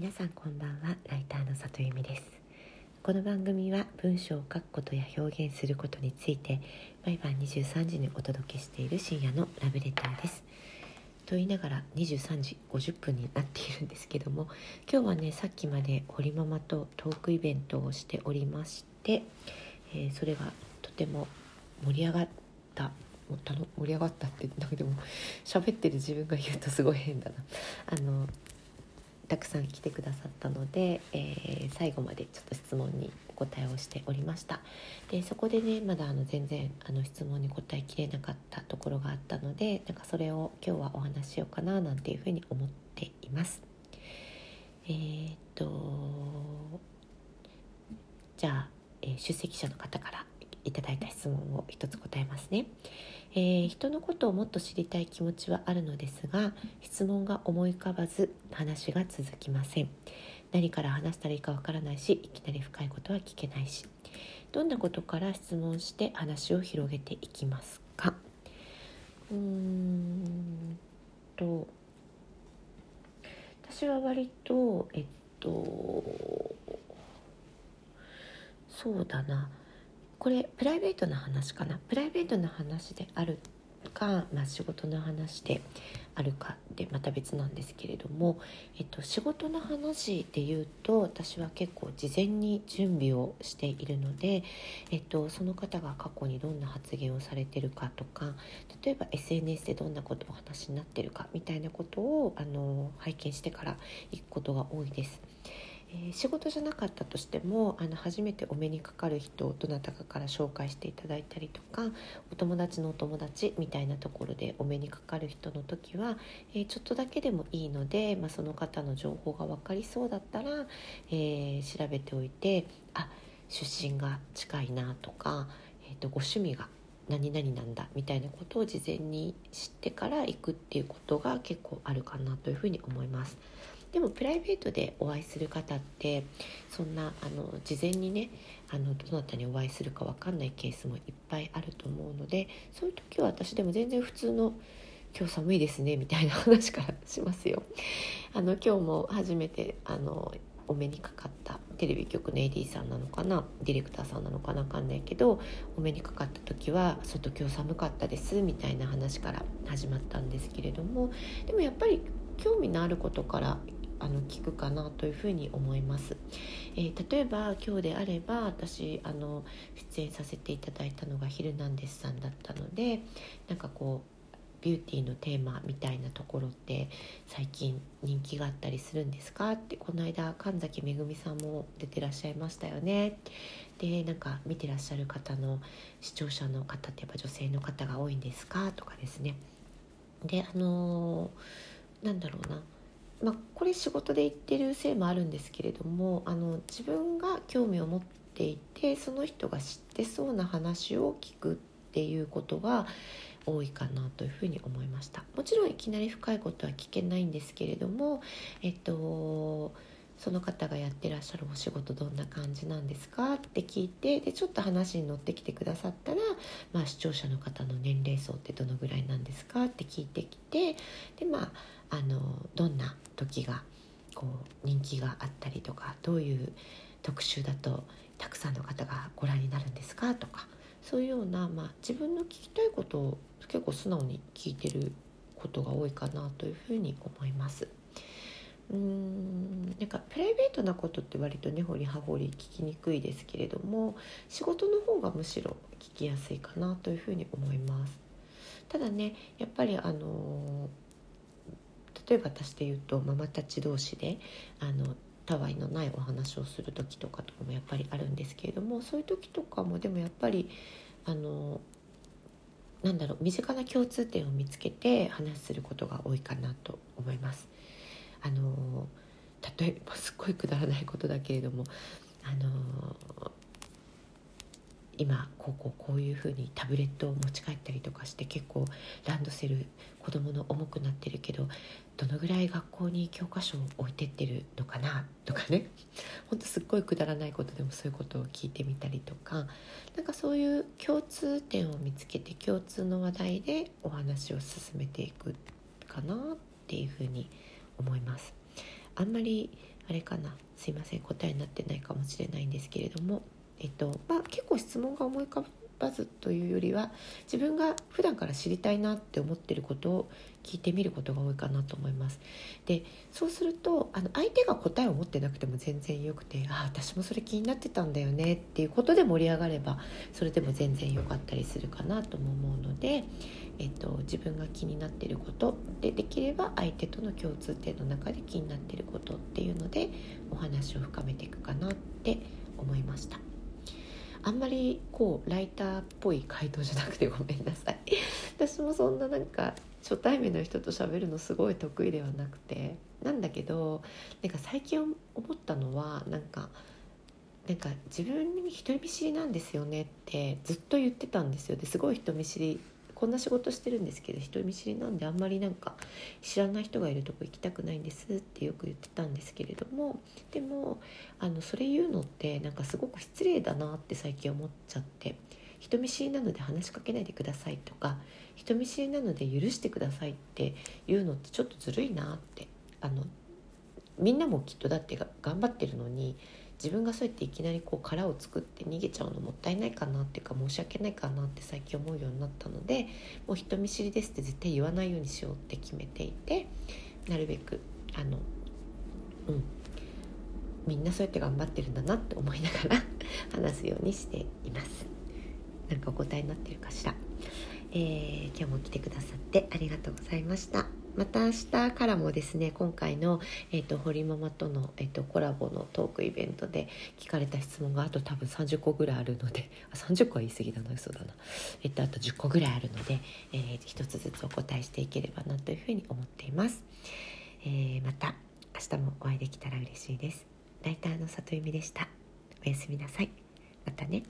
皆さんこんばんは。ライターの里由美です。この番組は文章を書くことや表現することについて毎晩23時にお届けしている深夜のラブレターです。と言いながら23時50分になっているんですけども今日はねさっきまで堀ママとトークイベントをしておりまして、えー、それがとても盛り上がった盛り上がったってだけでも喋ってる自分が言うとすごい変だな。あのたくさん来てくださったので、えー、最後までちょっと質問にお答えをしておりました。でそこでねまだあの全然あの質問に答えきれなかったところがあったのでなんかそれを今日はお話ししようかななんていうふうに思っています。えー、っとじゃあ、えー、出席者の方からいただいた質問を一つ答えますね。えー、人のことをもっと知りたい気持ちはあるのですが質問が思い浮かばず話が続きません。何から話したらいいかわからないしいきなり深いことは聞けないし。どんなことから質問して話を広げていきますか？うーんと私は割とえっとそうだな。これプライベートな話かな？プライベートな話であるか、まあ、仕事の話であるかでまた別なんですけれども、えっと、仕事の話で言うと私は結構事前に準備をしているので、えっと、その方が過去にどんな発言をされてるかとか例えば SNS でどんなことをお話になってるかみたいなことをあの拝見してから行くことが多いです。えー、仕事じゃなかったとしてもあの初めてお目にかかる人をどなたかから紹介していただいたりとかお友達のお友達みたいなところでお目にかかる人の時は、えー、ちょっとだけでもいいので、まあ、その方の情報が分かりそうだったら、えー、調べておいてあ出身が近いなとか、えーと、ご趣味が何々なんだみたいなことを事前に知ってから行くっていうことが結構あるかなというふうに思います。でもプライベートでお会いする方ってそんなあの事前にねあのどなたにお会いするか分かんないケースもいっぱいあると思うのでそういう時は私でも全然普通の「今日寒いですね」みたいな話からしますよ。あの今日も初めてあのお目にかかったテレビ局の AD さんなのかなディレクターさんなのかな分かんないけどお目にかかった時は「外今日寒かったです」みたいな話から始まったんですけれどもでもやっぱり興味のあることからあの聞くかなというふに思います。えー、例えば今日であれば私あの出演させていただいたのが「ヒルナンデス」さんだったのでなんかこうビューティーのテーマみたいなところって最近人気があったりするんですかってこの間神崎めぐみさんも出てらっしゃいましたよね。でなんか見てらっしゃる方の視聴者の方ってやっぱ女性の方が多いんですかとかですね。であのー、なんだろうな。まあ、これ仕事で言ってるせいもあるんですけれどもあの自分が興味を持っていてその人が知ってそうな話を聞くっていうことが多いかなというふうに思いました。もちろんいきなり深いことは聞けないんですけれどもえっとその方がやってらっしゃるお仕事どんな感じなんですかって聞いてでちょっと話に乗ってきてくださったら、まあ、視聴者の方の年齢層ってどのぐらいなんですかって聞いてきてでまああのどんな時がこう人気があったりとかどういう特集だとたくさんの方がご覧になるんですかとかそういうような、まあ、自分の聞きたいことを結構素直に聞いてることが多いかなというふうに思います。うんなんかプライベートなことって割と根掘り葉掘り聞きにくいですけれども仕事の方がむしろ聞きやすいかなというふうに思います。ただねやっぱりあの例えば私で言うとママたち同士であのたわいのないお話をする時とかとかもやっぱりあるんですけれどもそういう時とかもでもやっぱりあのなんだろう身近な共通点を見つけて話することが多いかなと思います。あの例えばすっごいくだらないことだけれどもあの今こうこうこういうふうにタブレットを持ち帰ったりとかして結構ランドセル子供の重くなってるけどどのぐらい学校に教科書を置いてってるのかなとかね。ほんとすっごいくだらないことでもそういうことを聞いてみたりとか。なんかそういう共通点を見つけて共通の話題でお話を進めていくかなっていうふうに思います。あんまりあれかな。すいません。答えになってないかもしれないんですけれども、えっとまあ、結構質問が思い浮かばずというよりは自分が普段から知りたいなって思ってることを聞いてみることが多いかなと思います。でそうするとあの相手が答えを持ってなくても全然よくて「ああ私もそれ気になってたんだよね」っていうことで盛り上がればそれでも全然良かったりするかなとも思うので、えっと、自分が気になってることでできれば相手との共通点の中で気になってることっていうのでお話を深めていくかなって思いました。あんまりこうライターっぽい回答じゃなくてごめんなさい。私もそんななんか初対面の人と喋るのすごい得意ではなくて。なんだけどなんか最近思ったのはなんかなんか自分に人見知りなんですよねってずっと言ってたんですよ。ですごい人見知りこんな仕事してるんですけど人見知りなんであんまりなんか知らない人がいるとこ行きたくないんですってよく言ってたんですけれどもでもあのそれ言うのってなんかすごく失礼だなって最近思っちゃって人見知りなので話しかけないでくださいとか人見知りなので許してくださいっていうのってちょっとずるいなってあのみんなもきっとだって頑張ってるのに自分がそうやっていきなりこう殻を作って逃げちゃうのもったいないかなっていうか申し訳ないかなって最近思うようになったのでもう人見知りですって絶対言わないようにしようって決めていてなるべくあのうんみんなそうやって頑張ってるんだなって思いながら 話すようにしています。なんかお答えになってるかしら。えー、今日も来てくださってありがとうございました。また明日からもですね今回の、えーと、堀ママとの、えーと、コラボのトークイベントで聞かれた質問があと多分30個ぐらいあるのであ30個は言い過ぎだな嘘だな、えーと、あと10個ぐらいあるので、えー、1つずつお答えしていければなというふうに思っています、えー、また明日もお会いできたら嬉しいです。ライターの里由美でした。おやすみなさい。またね。